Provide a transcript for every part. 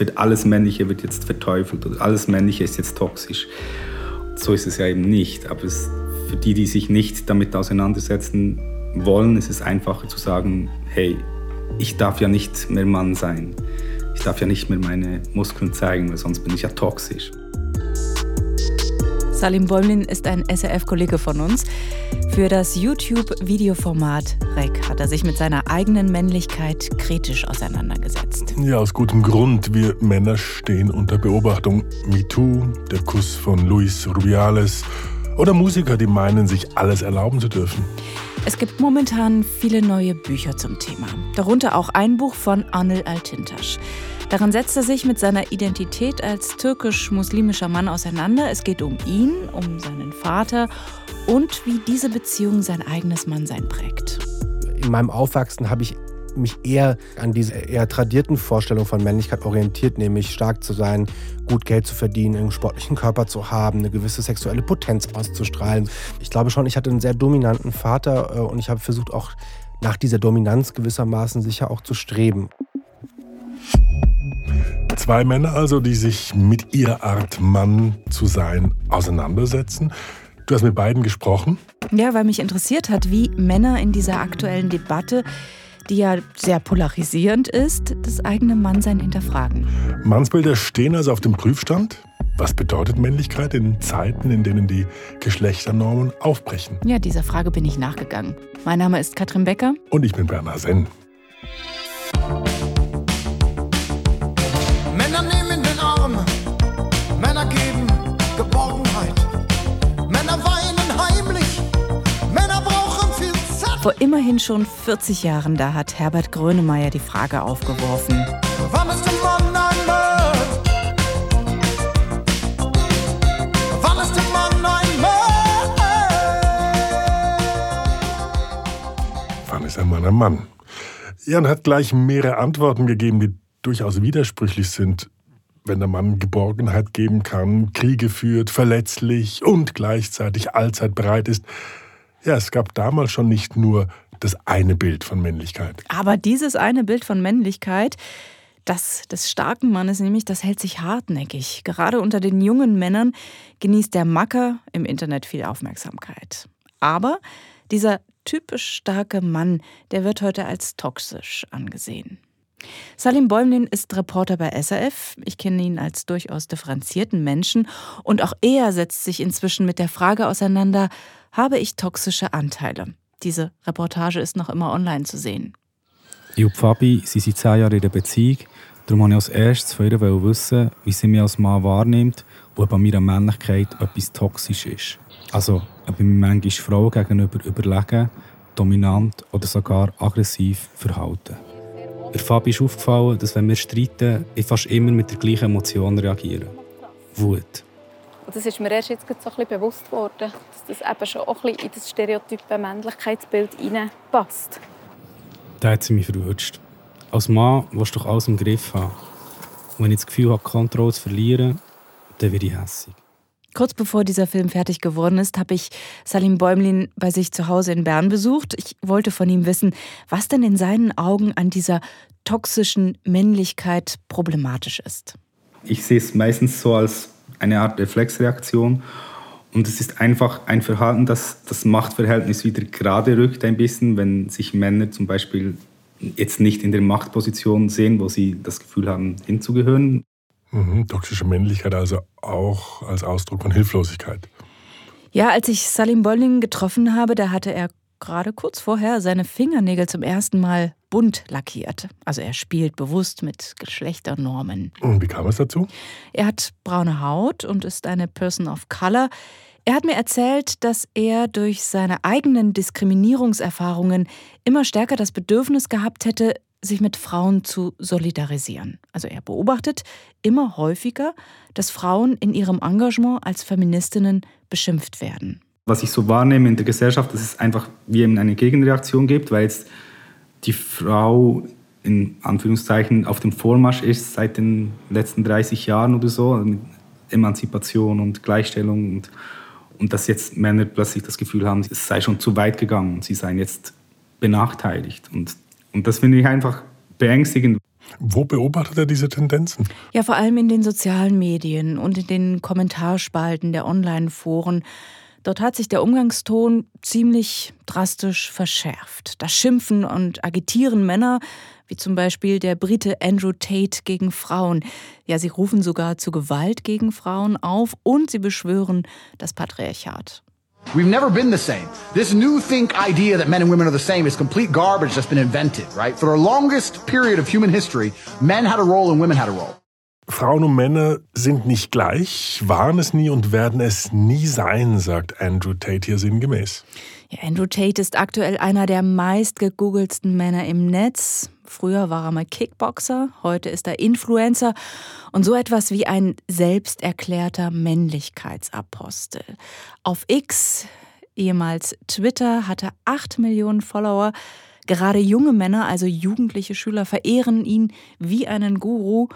wird alles Männliche wird jetzt verteufelt oder alles Männliche ist jetzt toxisch. So ist es ja eben nicht. Aber es, für die, die sich nicht damit auseinandersetzen wollen, ist es einfacher zu sagen, hey, ich darf ja nicht mehr Mann sein. Ich darf ja nicht mehr meine Muskeln zeigen, weil sonst bin ich ja toxisch. Salim Bäumlin ist ein SRF-Kollege von uns. Für das YouTube-Videoformat REC hat er sich mit seiner eigenen Männlichkeit kritisch auseinandergesetzt. Ja, aus gutem Grund. Wir Männer stehen unter Beobachtung. MeToo, der Kuss von Luis Rubiales oder Musiker, die meinen, sich alles erlauben zu dürfen. Es gibt momentan viele neue Bücher zum Thema. Darunter auch ein Buch von Anil Altintasch. Darin setzt er sich mit seiner Identität als türkisch-muslimischer Mann auseinander. Es geht um ihn, um seinen Vater und wie diese Beziehung sein eigenes Mannsein prägt. In meinem Aufwachsen habe ich mich eher an diese eher tradierten Vorstellungen von Männlichkeit orientiert, nämlich stark zu sein, gut Geld zu verdienen, einen sportlichen Körper zu haben, eine gewisse sexuelle Potenz auszustrahlen. Ich glaube schon, ich hatte einen sehr dominanten Vater äh, und ich habe versucht auch nach dieser Dominanz gewissermaßen sicher auch zu streben. Zwei Männer also, die sich mit ihrer Art Mann zu sein auseinandersetzen. Du hast mit beiden gesprochen? Ja, weil mich interessiert hat, wie Männer in dieser aktuellen Debatte, die ja sehr polarisierend ist, das eigene Mannsein hinterfragen. Mannsbilder stehen also auf dem Prüfstand. Was bedeutet Männlichkeit in Zeiten, in denen die Geschlechternormen aufbrechen? Ja, dieser Frage bin ich nachgegangen. Mein Name ist Katrin Becker. Und ich bin Bernhard Senn. Vor immerhin schon 40 Jahren da hat Herbert Grönemeyer die Frage aufgeworfen. Wann ist ein Mann ein Mann? Jan hat gleich mehrere Antworten gegeben, die durchaus widersprüchlich sind. Wenn der Mann Geborgenheit geben kann, Kriege führt, verletzlich und gleichzeitig allzeit bereit ist, ja, es gab damals schon nicht nur das eine Bild von Männlichkeit. Aber dieses eine Bild von Männlichkeit, das des starken Mannes nämlich, das hält sich hartnäckig. Gerade unter den jungen Männern genießt der Macker im Internet viel Aufmerksamkeit. Aber dieser typisch starke Mann, der wird heute als toxisch angesehen. Salim Bäumlin ist Reporter bei SRF. Ich kenne ihn als durchaus differenzierten Menschen und auch er setzt sich inzwischen mit der Frage auseinander, habe ich toxische Anteile? Diese Reportage ist noch immer online zu sehen. Ich und Fabi sind seit zehn Jahren in einer Beziehung. Darum wollte ich als erstes von ihr wissen, wie sie mich als Mann wahrnimmt und ob an meiner Männlichkeit etwas toxisch ist. Also, ob ich mich manchmal Frauen gegenüber überlegen, dominant oder sogar aggressiv verhalte. Der Fabi ist aufgefallen, dass wenn wir streiten, ich fast immer mit der gleichen Emotion reagiere. Wut. Und das ist mir erst jetzt so ein bisschen bewusst geworden, dass das eben schon auch ein bisschen in das stereotype Männlichkeitsbild hineinpasst. Da hat sie mich verwünscht. Als Mann willst du doch alles im Griff haben. Und wenn ich das Gefühl habe, Kontrolle zu verlieren, dann werde ich hässig. Kurz bevor dieser Film fertig geworden ist, habe ich Salim Bäumlin bei sich zu Hause in Bern besucht. Ich wollte von ihm wissen, was denn in seinen Augen an dieser toxischen Männlichkeit problematisch ist. Ich sehe es meistens so als eine Art Reflexreaktion. Und es ist einfach ein Verhalten, das das Machtverhältnis wieder gerade rückt ein bisschen, wenn sich Männer zum Beispiel jetzt nicht in der Machtposition sehen, wo sie das Gefühl haben, hinzugehören. Mhm, toxische Männlichkeit also auch als Ausdruck von Hilflosigkeit. Ja, als ich Salim Bolling getroffen habe, da hatte er gerade kurz vorher seine Fingernägel zum ersten Mal bunt lackiert. Also er spielt bewusst mit Geschlechternormen. Und wie kam es dazu? Er hat braune Haut und ist eine Person of Color. Er hat mir erzählt, dass er durch seine eigenen Diskriminierungserfahrungen immer stärker das Bedürfnis gehabt hätte, sich mit Frauen zu solidarisieren. Also er beobachtet immer häufiger, dass Frauen in ihrem Engagement als Feministinnen beschimpft werden was ich so wahrnehme in der Gesellschaft, dass es einfach wie eben eine Gegenreaktion gibt, weil jetzt die Frau in Anführungszeichen auf dem Vormarsch ist seit den letzten 30 Jahren oder so, mit Emanzipation und Gleichstellung und, und dass jetzt Männer plötzlich das Gefühl haben, es sei schon zu weit gegangen, sie seien jetzt benachteiligt. Und, und das finde ich einfach beängstigend. Wo beobachtet er diese Tendenzen? Ja, vor allem in den sozialen Medien und in den Kommentarspalten der Online-Foren. Dort hat sich der Umgangston ziemlich drastisch verschärft. Da schimpfen und agitieren Männer, wie zum Beispiel der Brite Andrew Tate gegen Frauen. Ja, sie rufen sogar zu Gewalt gegen Frauen auf und sie beschwören das Patriarchat. We've never been the same. This new think idea that men and women are the same is complete garbage that's been invented, right? For the longest period of human history, men had a role and women had a role. Frauen und Männer sind nicht gleich, waren es nie und werden es nie sein, sagt Andrew Tate hier sinngemäß. Ja, Andrew Tate ist aktuell einer der meistgegoogelsten Männer im Netz. Früher war er mal Kickboxer, heute ist er Influencer und so etwas wie ein selbsterklärter Männlichkeitsapostel. Auf X, ehemals Twitter, hat er 8 Millionen Follower. Gerade junge Männer, also jugendliche Schüler, verehren ihn wie einen Guru.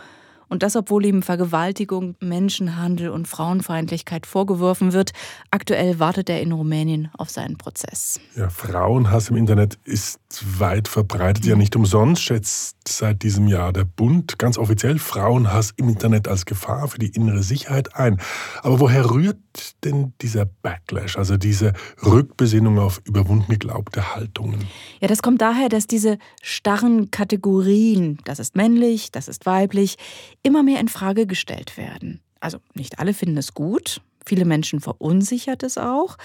Und das, obwohl ihm Vergewaltigung, Menschenhandel und Frauenfeindlichkeit vorgeworfen wird. Aktuell wartet er in Rumänien auf seinen Prozess. Ja, Frauenhass im Internet ist weit verbreitet. Ja, nicht umsonst schätzt seit diesem Jahr der Bund ganz offiziell Frauenhass im Internet als Gefahr für die innere Sicherheit ein. Aber woher rührt denn dieser Backlash, also diese Rückbesinnung auf überwunden geglaubte Haltungen? Ja, das kommt daher, dass diese starren Kategorien, das ist männlich, das ist weiblich, immer mehr in Frage gestellt werden. Also nicht alle finden es gut, Viele Menschen verunsichert es auch.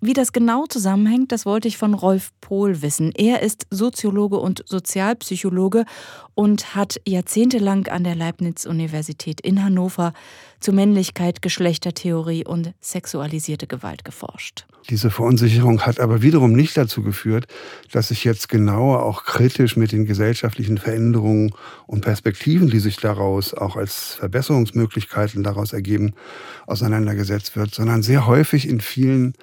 Wie das genau zusammenhängt, das wollte ich von Rolf Pohl wissen. Er ist Soziologe und Sozialpsychologe und hat jahrzehntelang an der Leibniz-Universität in Hannover zu Männlichkeit, Geschlechtertheorie und sexualisierte Gewalt geforscht. Diese Verunsicherung hat aber wiederum nicht dazu geführt, dass ich jetzt genauer auch kritisch mit den gesellschaftlichen Veränderungen und Perspektiven, die sich daraus auch als Verbesserungsmöglichkeiten daraus ergeben, auseinandergesetzt wird, sondern sehr häufig in vielen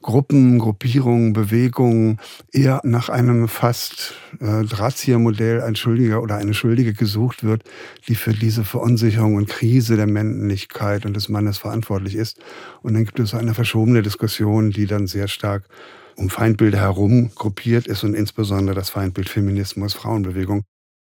Gruppen, Gruppierungen, Bewegungen eher nach einem fast äh, Drahtziehermodell ein Schuldiger oder eine Schuldige gesucht wird, die für diese Verunsicherung und Krise der Männlichkeit und des Mannes verantwortlich ist. Und dann gibt es eine verschobene Diskussion, die dann sehr stark um Feindbilder herum gruppiert ist und insbesondere das Feindbild Feminismus, Frauenbewegung.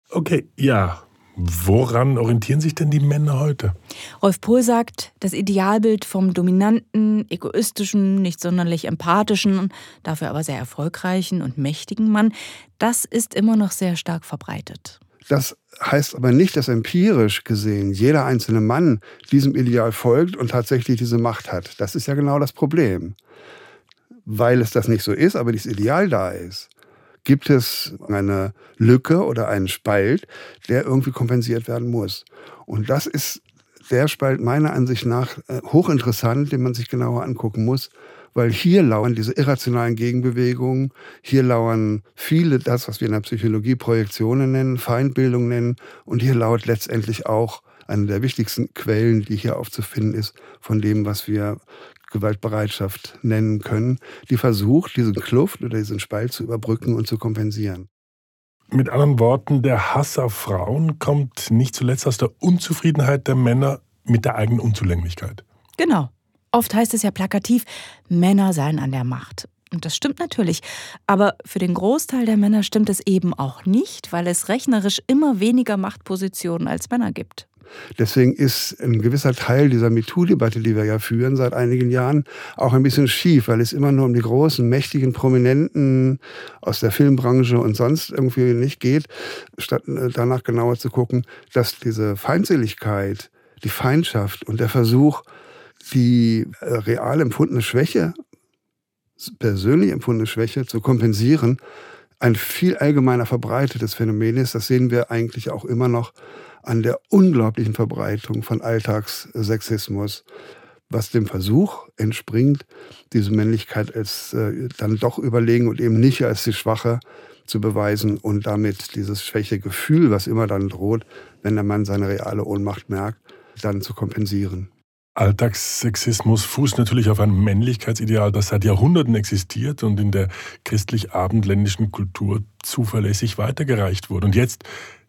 Okay, ja, Woran orientieren sich denn die Männer heute? Rolf Pohl sagt, das Idealbild vom dominanten, egoistischen, nicht sonderlich empathischen, dafür aber sehr erfolgreichen und mächtigen Mann, das ist immer noch sehr stark verbreitet. Das heißt aber nicht, dass empirisch gesehen jeder einzelne Mann diesem Ideal folgt und tatsächlich diese Macht hat. Das ist ja genau das Problem. Weil es das nicht so ist, aber dieses Ideal da ist, gibt es eine Lücke oder einen Spalt, der irgendwie kompensiert werden muss. Und das ist der Spalt meiner Ansicht nach äh, hochinteressant, den man sich genauer angucken muss, weil hier lauern diese irrationalen Gegenbewegungen, hier lauern viele das, was wir in der Psychologie Projektionen nennen, Feindbildung nennen und hier lauert letztendlich auch eine der wichtigsten Quellen, die hier aufzufinden ist, von dem, was wir Gewaltbereitschaft nennen können, die versucht, diesen Kluft oder diesen Spalt zu überbrücken und zu kompensieren. Mit anderen Worten, der Hass auf Frauen kommt nicht zuletzt aus der Unzufriedenheit der Männer mit der eigenen Unzulänglichkeit. Genau. Oft heißt es ja plakativ, Männer seien an der Macht. Und das stimmt natürlich. Aber für den Großteil der Männer stimmt es eben auch nicht, weil es rechnerisch immer weniger Machtpositionen als Männer gibt. Deswegen ist ein gewisser Teil dieser MeToo-Debatte, die wir ja führen seit einigen Jahren, auch ein bisschen schief, weil es immer nur um die großen, mächtigen, prominenten aus der Filmbranche und sonst irgendwie nicht geht, statt äh, danach genauer zu gucken, dass diese Feindseligkeit, die Feindschaft und der Versuch, die äh, real empfundene Schwäche, persönlich empfundene Schwäche zu kompensieren, ein viel allgemeiner verbreitetes Phänomen ist. Das sehen wir eigentlich auch immer noch an der unglaublichen Verbreitung von Alltagssexismus, was dem Versuch entspringt, diese Männlichkeit als äh, dann doch überlegen und eben nicht als die Schwache zu beweisen und damit dieses Schwächegefühl, was immer dann droht, wenn der Mann seine reale Ohnmacht merkt, dann zu kompensieren. Alltagssexismus fußt natürlich auf einem Männlichkeitsideal, das seit Jahrhunderten existiert und in der christlich-abendländischen Kultur zuverlässig weitergereicht wurde. Und jetzt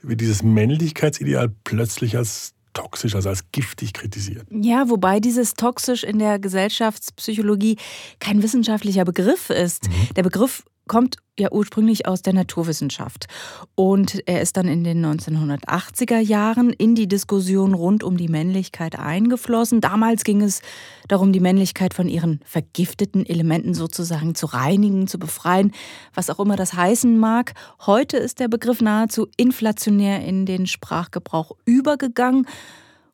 wird dieses Männlichkeitsideal plötzlich als toxisch, also als giftig kritisiert. Ja, wobei dieses toxisch in der Gesellschaftspsychologie kein wissenschaftlicher Begriff ist. Mhm. Der Begriff kommt ja ursprünglich aus der Naturwissenschaft. Und er ist dann in den 1980er Jahren in die Diskussion rund um die Männlichkeit eingeflossen. Damals ging es darum, die Männlichkeit von ihren vergifteten Elementen sozusagen zu reinigen, zu befreien, was auch immer das heißen mag. Heute ist der Begriff nahezu inflationär in den Sprachgebrauch übergegangen.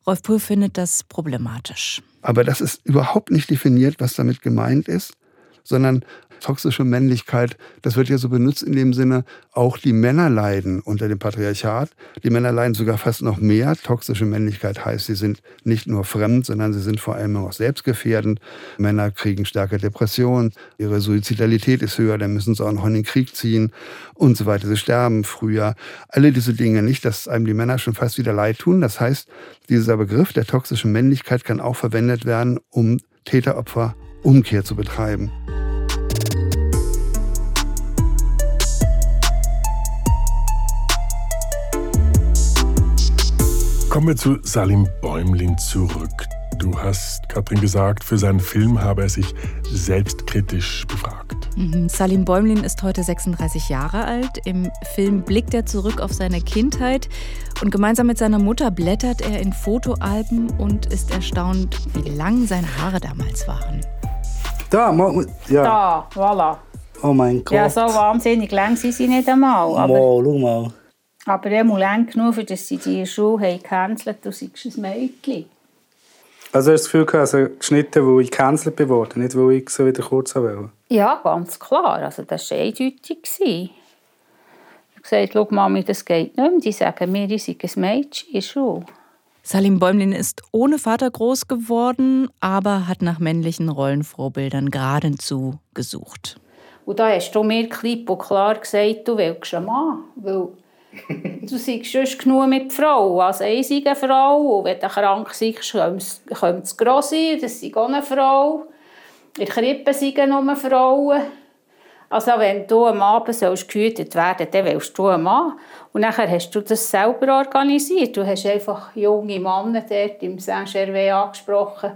Rolf Puhl findet das problematisch. Aber das ist überhaupt nicht definiert, was damit gemeint ist, sondern toxische Männlichkeit, das wird ja so benutzt in dem Sinne, auch die Männer leiden unter dem Patriarchat. Die Männer leiden sogar fast noch mehr. Toxische Männlichkeit heißt, sie sind nicht nur fremd, sondern sie sind vor allem auch selbstgefährdend. Männer kriegen stärker Depressionen, ihre Suizidalität ist höher, dann müssen sie auch noch in den Krieg ziehen und so weiter. Sie sterben früher. Alle diese Dinge nicht, dass einem die Männer schon fast wieder leid tun. Das heißt, dieser Begriff der toxischen Männlichkeit kann auch verwendet werden, um Täter-Opfer-Umkehr zu betreiben. Kommen wir zu Salim Bäumlin zurück. Du hast, Katrin, gesagt, für seinen Film habe er sich selbstkritisch befragt. Mhm. Salim Bäumlin ist heute 36 Jahre alt. Im Film blickt er zurück auf seine Kindheit und gemeinsam mit seiner Mutter blättert er in Fotoalben und ist erstaunt, wie lang seine Haare damals waren. Da, ja. Da, voilà. Oh mein Gott. Ja, so wahnsinnig lang sind sie nicht einmal. Aber mal, schau mal. Aber er muss lang genug, für dass sie die Schule gecancelt haben, du seist ein Mädchen. Also hast du das Gefühl, gehabt, also geschnitten, wo ich gecancelt bin worden, nicht wo ich so wieder kurz wollte? Ja, ganz klar. Also das war eindeutig. Ich habe gesagt, schau Mami, das geht nicht mehr. Die sagen mir, ich sei ein Mädchen in der Schule. Salim Bäumlin ist ohne Vater groß geworden, aber hat nach männlichen Rollenvorbildern geradezu gesucht. Und da hast du mir klipp und klar gesagt, du willst einen Mann. Weil du seist sonst genug mit Frau, als einzige Frau. Und wenn du krank bist, kommt es Grossi, das ist auch eine Frau. In der Krippe sind nur Frauen. Also wenn du am Abend sollst gehütet werden dann willst du einen Mann. Und dann hast du das selber organisiert. Du hast einfach junge Männer dort im Saint-Gervais angesprochen.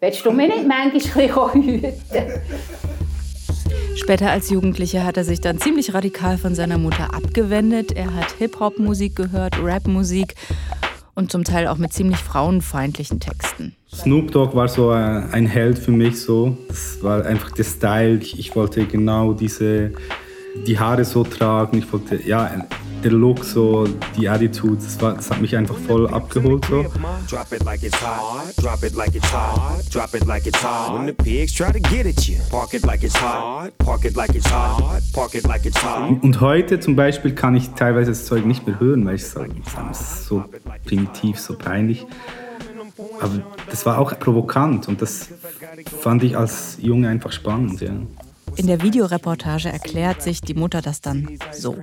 Willst du mir nicht manchmal hüten? Später als Jugendlicher hat er sich dann ziemlich radikal von seiner Mutter abgewendet. Er hat Hip-Hop-Musik gehört, Rap-Musik und zum Teil auch mit ziemlich frauenfeindlichen Texten. Snoop Dogg war so ein Held für mich so. Das war einfach der Style. Ich wollte genau diese die Haare so tragen. Ich wollte ja der Look, so die Attitude, das, war, das hat mich einfach voll abgeholt. So. Und heute zum Beispiel kann ich teilweise das Zeug nicht mehr hören, weil ich sage, es ist so primitiv, so peinlich. Aber das war auch provokant und das fand ich als Junge einfach spannend. Ja. In der Videoreportage erklärt sich die Mutter das dann so.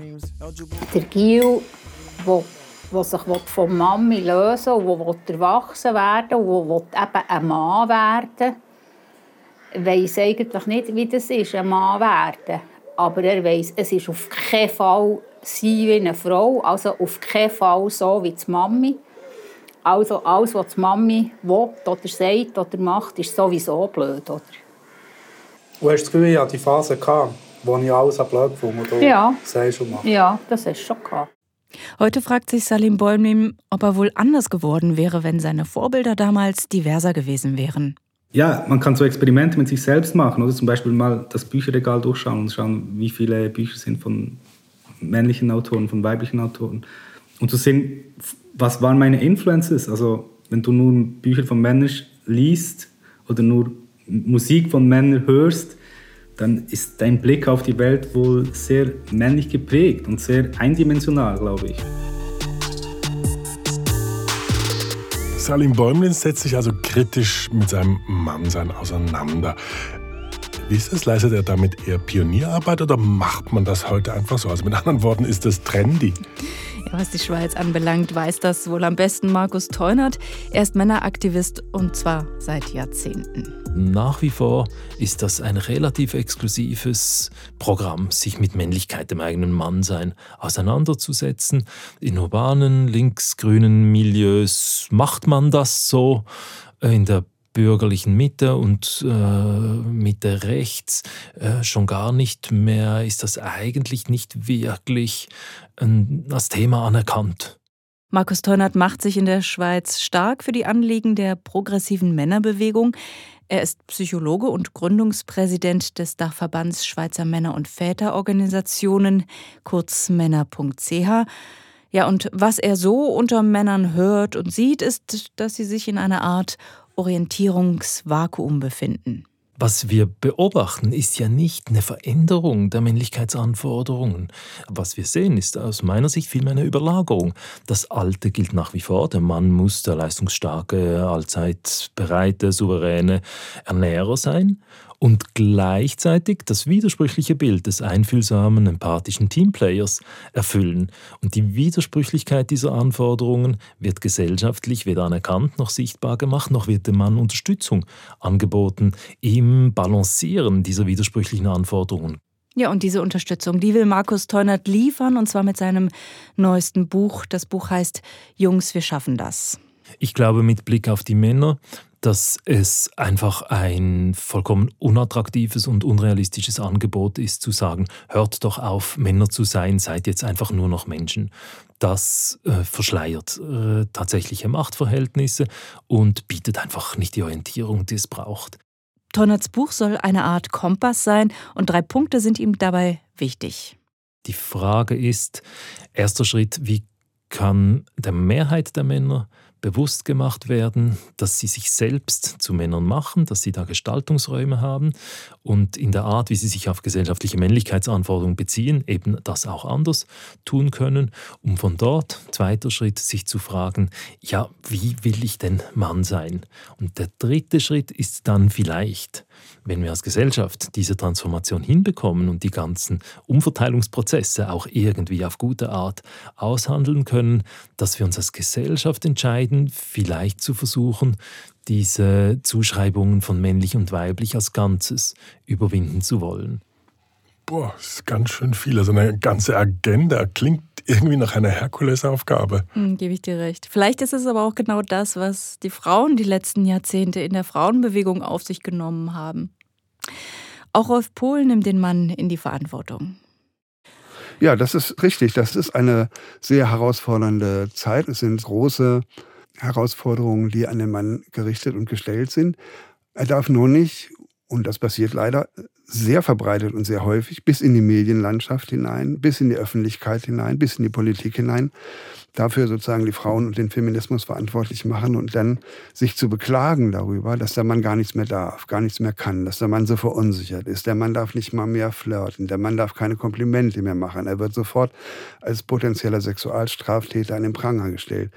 Der Gil, der sich von Mami lösen will, der erwachsen werden will, eben ein Mann werden weiß eigentlich nicht, wie das ist, ein Mann werden. Aber er weiß, es ist auf keinen Fall sein wie eine Frau, also auf keinen Fall so wie die Mami. Also alles, was die Mami will oder sagt oder macht, ist sowieso blöd. Oder? Und hast du das Gefühl, ich hatte die Phase, gehabt, wo ich alles blöd gefunden habe? Ja. Sagst machst. Ja, das du schon gehabt. Heute fragt sich Salim Bäumlim, ob er wohl anders geworden wäre, wenn seine Vorbilder damals diverser gewesen wären. Ja, man kann so Experimente mit sich selbst machen, oder zum Beispiel mal das Bücherregal durchschauen und schauen, wie viele Bücher sind von männlichen Autoren, von weiblichen Autoren. Und zu sehen, was waren meine Influences. Also wenn du nur Bücher von Männern liest oder nur Musik von Männern hörst, dann ist dein Blick auf die Welt wohl sehr männlich geprägt und sehr eindimensional, glaube ich. Salim Bäumlin setzt sich also kritisch mit seinem Mannsein auseinander. Wie ist das? Leistet er damit eher Pionierarbeit oder macht man das heute einfach so? Also mit anderen Worten, ist das trendy? Was die Schweiz anbelangt, weiß das wohl am besten Markus Teunert. Er ist Männeraktivist und zwar seit Jahrzehnten. Nach wie vor ist das ein relativ exklusives Programm, sich mit Männlichkeit, dem eigenen Mannsein auseinanderzusetzen. In urbanen, linksgrünen Milieus macht man das so. In der bürgerlichen Mitte und äh, Mitte rechts äh, schon gar nicht mehr, ist das eigentlich nicht wirklich ein, als Thema anerkannt. Markus Teunert macht sich in der Schweiz stark für die Anliegen der progressiven Männerbewegung. Er ist Psychologe und Gründungspräsident des Dachverbands Schweizer Männer- und Väterorganisationen, kurz männer.ch. Ja, und was er so unter Männern hört und sieht, ist, dass sie sich in einer Art Orientierungsvakuum befinden. Was wir beobachten, ist ja nicht eine Veränderung der Männlichkeitsanforderungen. Was wir sehen, ist aus meiner Sicht vielmehr eine Überlagerung. Das Alte gilt nach wie vor. Der Mann muss der leistungsstarke, allzeit bereite, souveräne Ernährer sein und gleichzeitig das widersprüchliche Bild des einfühlsamen, empathischen Teamplayers erfüllen. Und die Widersprüchlichkeit dieser Anforderungen wird gesellschaftlich weder anerkannt noch sichtbar gemacht, noch wird dem Mann Unterstützung angeboten im Balancieren dieser widersprüchlichen Anforderungen. Ja, und diese Unterstützung, die will Markus Teunert liefern, und zwar mit seinem neuesten Buch. Das Buch heißt Jungs, wir schaffen das. Ich glaube, mit Blick auf die Männer dass es einfach ein vollkommen unattraktives und unrealistisches Angebot ist, zu sagen, hört doch auf, Männer zu sein, seid jetzt einfach nur noch Menschen. Das äh, verschleiert äh, tatsächliche Machtverhältnisse und bietet einfach nicht die Orientierung, die es braucht. Tonnerts Buch soll eine Art Kompass sein und drei Punkte sind ihm dabei wichtig. Die Frage ist, erster Schritt, wie kann der Mehrheit der Männer bewusst gemacht werden, dass sie sich selbst zu Männern machen, dass sie da Gestaltungsräume haben und in der Art, wie sie sich auf gesellschaftliche Männlichkeitsanforderungen beziehen, eben das auch anders tun können, um von dort, zweiter Schritt, sich zu fragen, ja, wie will ich denn Mann sein? Und der dritte Schritt ist dann vielleicht, wenn wir als Gesellschaft diese Transformation hinbekommen und die ganzen Umverteilungsprozesse auch irgendwie auf gute Art aushandeln können, dass wir uns als Gesellschaft entscheiden, vielleicht zu versuchen, diese Zuschreibungen von männlich und weiblich als Ganzes überwinden zu wollen. Boah, ist ganz schön viel. Also eine ganze Agenda klingt irgendwie nach einer Herkulesaufgabe. Mhm, Gebe ich dir recht. Vielleicht ist es aber auch genau das, was die Frauen die letzten Jahrzehnte in der Frauenbewegung auf sich genommen haben. Auch Rolf Pohl nimmt den Mann in die Verantwortung. Ja, das ist richtig. Das ist eine sehr herausfordernde Zeit. Es sind große Herausforderungen, die an den Mann gerichtet und gestellt sind. Er darf nur nicht, und das passiert leider sehr verbreitet und sehr häufig, bis in die Medienlandschaft hinein, bis in die Öffentlichkeit hinein, bis in die Politik hinein, dafür sozusagen die Frauen und den Feminismus verantwortlich machen und dann sich zu beklagen darüber, dass der Mann gar nichts mehr darf, gar nichts mehr kann, dass der Mann so verunsichert ist, der Mann darf nicht mal mehr flirten, der Mann darf keine Komplimente mehr machen, er wird sofort als potenzieller Sexualstraftäter an den Pranger gestellt.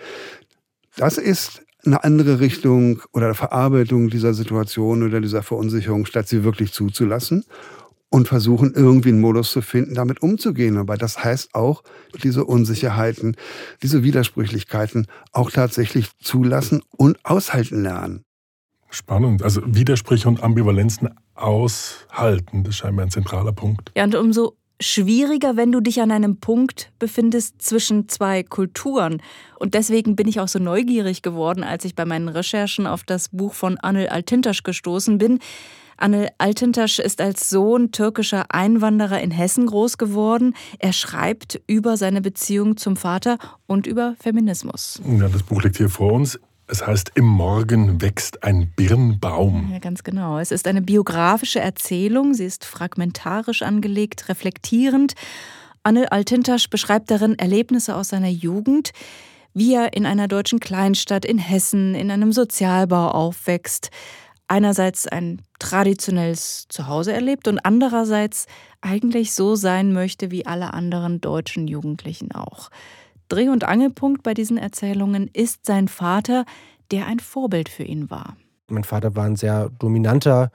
Das ist eine andere Richtung oder Verarbeitung dieser Situation oder dieser Verunsicherung, statt sie wirklich zuzulassen und versuchen irgendwie einen Modus zu finden, damit umzugehen. Aber das heißt auch, diese Unsicherheiten, diese Widersprüchlichkeiten auch tatsächlich zulassen und aushalten lernen. Spannend. Also Widersprüche und Ambivalenzen aushalten, das scheint mir ein zentraler Punkt. Ja, und umso schwieriger, wenn du dich an einem Punkt befindest zwischen zwei Kulturen. Und deswegen bin ich auch so neugierig geworden, als ich bei meinen Recherchen auf das Buch von Anil Altintasch gestoßen bin. Anil Altintasch ist als Sohn türkischer Einwanderer in Hessen groß geworden. Er schreibt über seine Beziehung zum Vater und über Feminismus. Ja, das Buch liegt hier vor uns. Es heißt, im Morgen wächst ein Birnbaum. Ja, ganz genau. Es ist eine biografische Erzählung. Sie ist fragmentarisch angelegt, reflektierend. Anne Altintasch beschreibt darin Erlebnisse aus seiner Jugend, wie er in einer deutschen Kleinstadt in Hessen in einem Sozialbau aufwächst. Einerseits ein traditionelles Zuhause erlebt und andererseits eigentlich so sein möchte wie alle anderen deutschen Jugendlichen auch. Dreh- und Angelpunkt bei diesen Erzählungen ist sein Vater, der ein Vorbild für ihn war. Mein Vater war ein sehr dominanter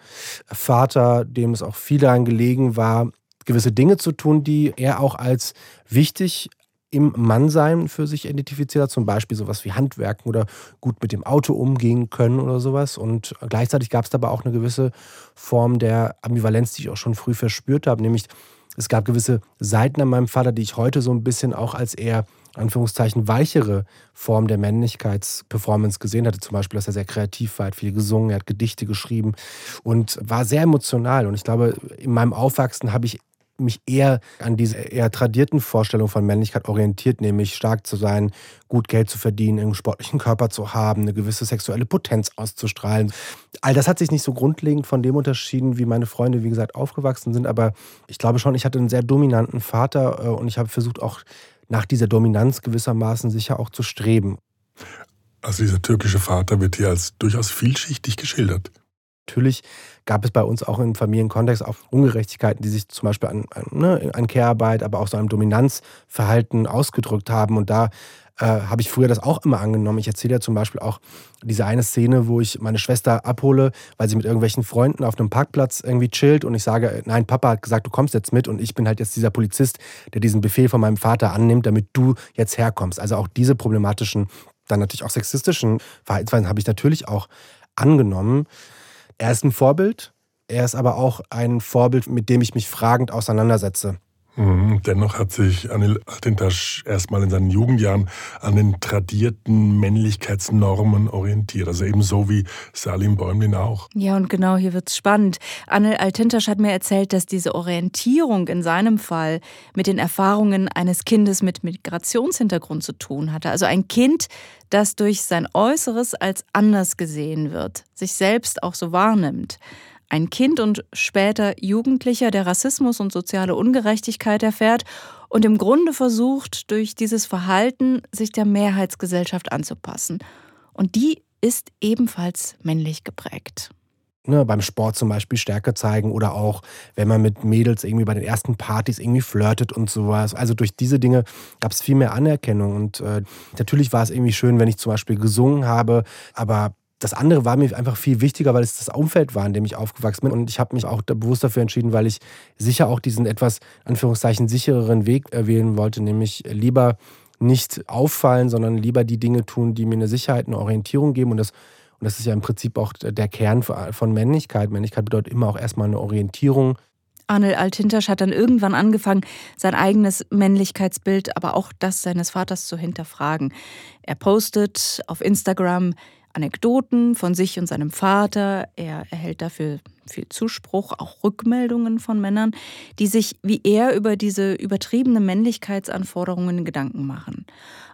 Vater, dem es auch viel daran gelegen war, gewisse Dinge zu tun, die er auch als wichtig im Mannsein für sich identifiziert hat, zum Beispiel sowas wie Handwerken oder gut mit dem Auto umgehen können oder sowas. Und gleichzeitig gab es dabei auch eine gewisse Form der Ambivalenz, die ich auch schon früh verspürt habe, nämlich es gab gewisse Seiten an meinem Vater, die ich heute so ein bisschen auch als eher Anführungszeichen weichere Form der Männlichkeitsperformance gesehen hatte. Zum Beispiel, dass er sehr kreativ war, hat viel gesungen, er hat Gedichte geschrieben und war sehr emotional. Und ich glaube, in meinem Aufwachsen habe ich mich eher an diese eher tradierten Vorstellungen von Männlichkeit orientiert, nämlich stark zu sein, gut Geld zu verdienen, einen sportlichen Körper zu haben, eine gewisse sexuelle Potenz auszustrahlen. All das hat sich nicht so grundlegend von dem unterschieden, wie meine Freunde, wie gesagt, aufgewachsen sind, aber ich glaube schon, ich hatte einen sehr dominanten Vater äh, und ich habe versucht auch nach dieser Dominanz gewissermaßen sicher auch zu streben. Also dieser türkische Vater wird hier als durchaus vielschichtig geschildert. Natürlich gab es bei uns auch im Familienkontext auch Ungerechtigkeiten, die sich zum Beispiel an, an, ne, an Care-Arbeit, aber auch so einem Dominanzverhalten ausgedrückt haben. Und da äh, habe ich früher das auch immer angenommen. Ich erzähle ja zum Beispiel auch diese eine Szene, wo ich meine Schwester abhole, weil sie mit irgendwelchen Freunden auf einem Parkplatz irgendwie chillt und ich sage, nein, Papa hat gesagt, du kommst jetzt mit und ich bin halt jetzt dieser Polizist, der diesen Befehl von meinem Vater annimmt, damit du jetzt herkommst. Also auch diese problematischen, dann natürlich auch sexistischen Verhaltensweisen habe ich natürlich auch angenommen. Er ist ein Vorbild, er ist aber auch ein Vorbild, mit dem ich mich fragend auseinandersetze. Mhm. Dennoch hat sich Anil Altintasch erstmal in seinen Jugendjahren an den tradierten Männlichkeitsnormen orientiert. Also ebenso wie Salim Bäumlin auch. Ja, und genau hier wird es spannend. Anil Altintasch hat mir erzählt, dass diese Orientierung in seinem Fall mit den Erfahrungen eines Kindes mit Migrationshintergrund zu tun hatte. Also ein Kind, das durch sein Äußeres als anders gesehen wird, sich selbst auch so wahrnimmt. Ein Kind und später Jugendlicher, der Rassismus und soziale Ungerechtigkeit erfährt und im Grunde versucht, durch dieses Verhalten sich der Mehrheitsgesellschaft anzupassen. Und die ist ebenfalls männlich geprägt. Ne, beim Sport zum Beispiel Stärke zeigen oder auch, wenn man mit Mädels irgendwie bei den ersten Partys irgendwie flirtet und sowas. Also durch diese Dinge gab es viel mehr Anerkennung. Und äh, natürlich war es irgendwie schön, wenn ich zum Beispiel gesungen habe, aber das andere war mir einfach viel wichtiger, weil es das Umfeld war, in dem ich aufgewachsen bin. Und ich habe mich auch bewusst dafür entschieden, weil ich sicher auch diesen etwas, Anführungszeichen, sichereren Weg wählen wollte, nämlich lieber nicht auffallen, sondern lieber die Dinge tun, die mir eine Sicherheit, eine Orientierung geben. Und das, und das ist ja im Prinzip auch der Kern von Männlichkeit. Männlichkeit bedeutet immer auch erstmal eine Orientierung. Arnel Altintasch hat dann irgendwann angefangen, sein eigenes Männlichkeitsbild, aber auch das seines Vaters zu hinterfragen. Er postet auf Instagram Anekdoten von sich und seinem Vater. Er erhält dafür viel Zuspruch, auch Rückmeldungen von Männern, die sich wie er über diese übertriebene Männlichkeitsanforderungen Gedanken machen.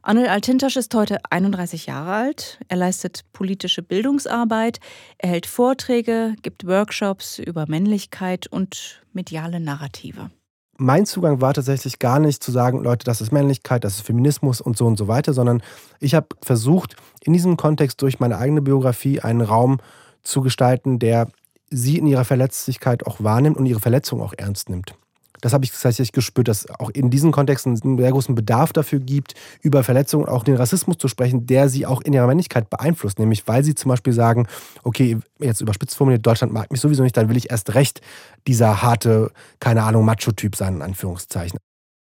Anil Altintasch ist heute 31 Jahre alt. Er leistet politische Bildungsarbeit, er hält Vorträge, gibt Workshops über Männlichkeit und mediale Narrative mein Zugang war tatsächlich gar nicht zu sagen, Leute, das ist Männlichkeit, das ist Feminismus und so und so weiter, sondern ich habe versucht, in diesem Kontext durch meine eigene Biografie einen Raum zu gestalten, der sie in ihrer Verletzlichkeit auch wahrnimmt und ihre Verletzung auch ernst nimmt das habe ich tatsächlich gespürt, dass auch in diesen Kontexten einen sehr großen Bedarf dafür gibt, über Verletzungen auch den Rassismus zu sprechen, der sie auch in ihrer Männlichkeit beeinflusst. Nämlich, weil sie zum Beispiel sagen, okay, jetzt überspitzt formuliert, Deutschland mag mich sowieso nicht, dann will ich erst recht dieser harte, keine Ahnung, Macho-Typ sein, in Anführungszeichen.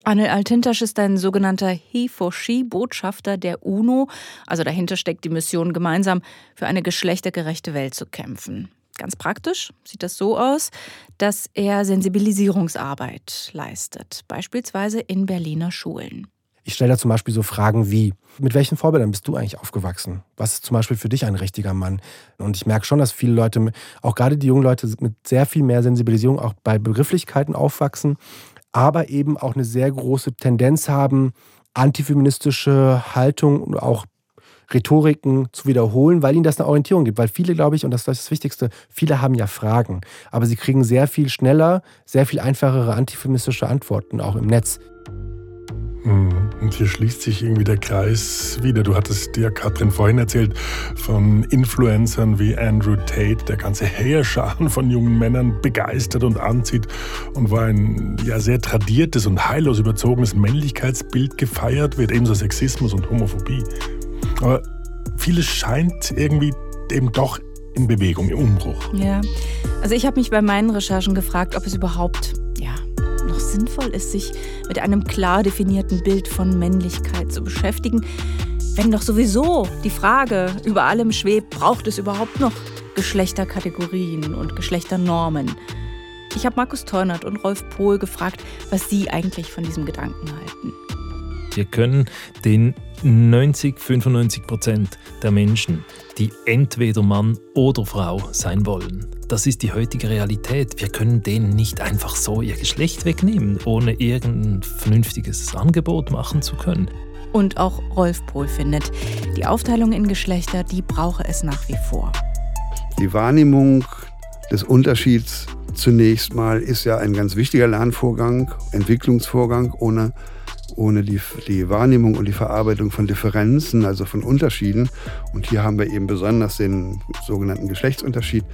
Anne Altintasch ist ein sogenannter He-for-She-Botschafter der UNO. Also dahinter steckt die Mission, gemeinsam für eine geschlechtergerechte Welt zu kämpfen. Ganz praktisch sieht das so aus, dass er Sensibilisierungsarbeit leistet, beispielsweise in Berliner Schulen. Ich stelle da zum Beispiel so Fragen wie, mit welchen Vorbildern bist du eigentlich aufgewachsen? Was ist zum Beispiel für dich ein richtiger Mann? Und ich merke schon, dass viele Leute, auch gerade die jungen Leute, mit sehr viel mehr Sensibilisierung auch bei Begrifflichkeiten aufwachsen, aber eben auch eine sehr große Tendenz haben, antifeministische Haltung und auch Rhetoriken zu wiederholen, weil ihnen das eine Orientierung gibt. Weil viele, glaube ich, und das ist das Wichtigste, viele haben ja Fragen, aber sie kriegen sehr viel schneller, sehr viel einfachere antifeministische Antworten auch im Netz. Mhm. Und hier schließt sich irgendwie der Kreis wieder. Du hattest dir, Katrin, vorhin erzählt von Influencern wie Andrew Tate, der ganze Heerscharen von jungen Männern begeistert und anzieht und wo ein ja, sehr tradiertes und heillos überzogenes Männlichkeitsbild gefeiert wird, ebenso Sexismus und Homophobie. Aber vieles scheint irgendwie eben doch in Bewegung, im Umbruch. Ja, also ich habe mich bei meinen Recherchen gefragt, ob es überhaupt ja, noch sinnvoll ist, sich mit einem klar definierten Bild von Männlichkeit zu beschäftigen, wenn doch sowieso die Frage über allem schwebt, braucht es überhaupt noch Geschlechterkategorien und Geschlechternormen? Ich habe Markus Teunert und Rolf Pohl gefragt, was sie eigentlich von diesem Gedanken halten. Wir können den 90, 95 Prozent der Menschen, die entweder Mann oder Frau sein wollen. Das ist die heutige Realität. Wir können denen nicht einfach so ihr Geschlecht wegnehmen, ohne irgendein vernünftiges Angebot machen zu können. Und auch Rolf Pohl findet, die Aufteilung in Geschlechter, die brauche es nach wie vor. Die Wahrnehmung des Unterschieds zunächst mal ist ja ein ganz wichtiger Lernvorgang, Entwicklungsvorgang. Ohne ohne die, die Wahrnehmung und die Verarbeitung von Differenzen, also von Unterschieden, und hier haben wir eben besonders den sogenannten Geschlechtsunterschied,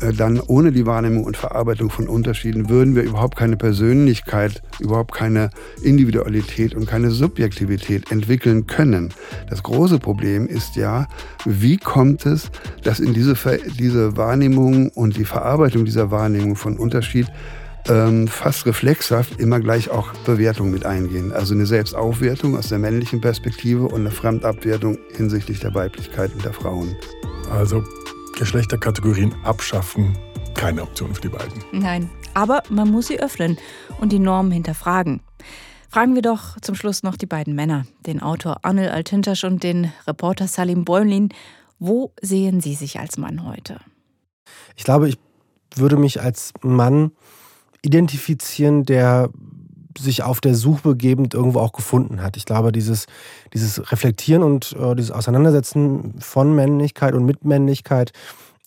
äh, dann ohne die Wahrnehmung und Verarbeitung von Unterschieden würden wir überhaupt keine Persönlichkeit, überhaupt keine Individualität und keine Subjektivität entwickeln können. Das große Problem ist ja, wie kommt es, dass in diese, diese Wahrnehmung und die Verarbeitung dieser Wahrnehmung von Unterschied ähm, fast reflexhaft immer gleich auch Bewertung mit eingehen. Also eine Selbstaufwertung aus der männlichen Perspektive und eine Fremdabwertung hinsichtlich der Weiblichkeit und der Frauen. Also Geschlechterkategorien abschaffen, keine Option für die beiden. Nein, aber man muss sie öffnen und die Normen hinterfragen. Fragen wir doch zum Schluss noch die beiden Männer, den Autor Anil Altintasch und den Reporter Salim Bäumlin. Wo sehen Sie sich als Mann heute? Ich glaube, ich würde mich als Mann identifizieren, der sich auf der Suche begebend irgendwo auch gefunden hat. Ich glaube, dieses, dieses Reflektieren und äh, dieses Auseinandersetzen von Männlichkeit und Mitmännlichkeit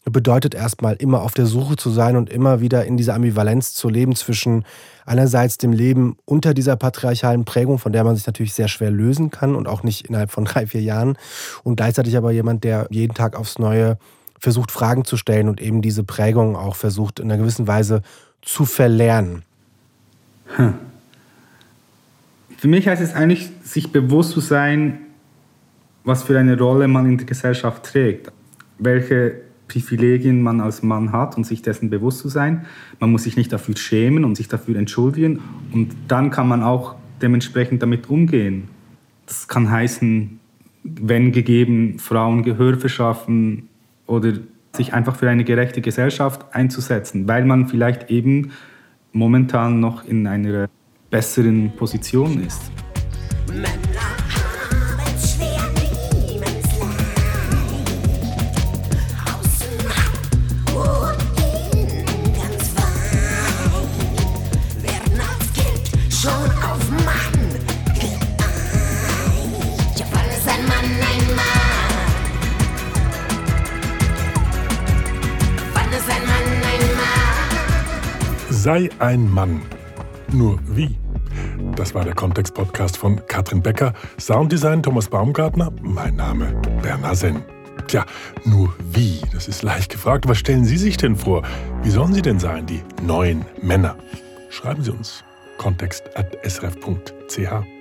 bedeutet erstmal immer auf der Suche zu sein und immer wieder in dieser Ambivalenz zu leben zwischen einerseits dem Leben unter dieser patriarchalen Prägung, von der man sich natürlich sehr schwer lösen kann und auch nicht innerhalb von drei, vier Jahren und gleichzeitig aber jemand, der jeden Tag aufs Neue versucht, Fragen zu stellen und eben diese Prägung auch versucht, in einer gewissen Weise zu verlernen? Hm. Für mich heißt es eigentlich, sich bewusst zu sein, was für eine Rolle man in der Gesellschaft trägt, welche Privilegien man als Mann hat und sich dessen bewusst zu sein. Man muss sich nicht dafür schämen und sich dafür entschuldigen und dann kann man auch dementsprechend damit umgehen. Das kann heißen, wenn gegeben, Frauen Gehör verschaffen oder sich einfach für eine gerechte Gesellschaft einzusetzen, weil man vielleicht eben momentan noch in einer besseren Position ist. Sei ein Mann. Nur wie? Das war der Kontext-Podcast von Katrin Becker, Sounddesign Thomas Baumgartner, mein Name Bernhard Senn. Tja, nur wie? Das ist leicht gefragt. Was stellen Sie sich denn vor? Wie sollen Sie denn sein, die neuen Männer? Schreiben Sie uns kontext.srf.ch.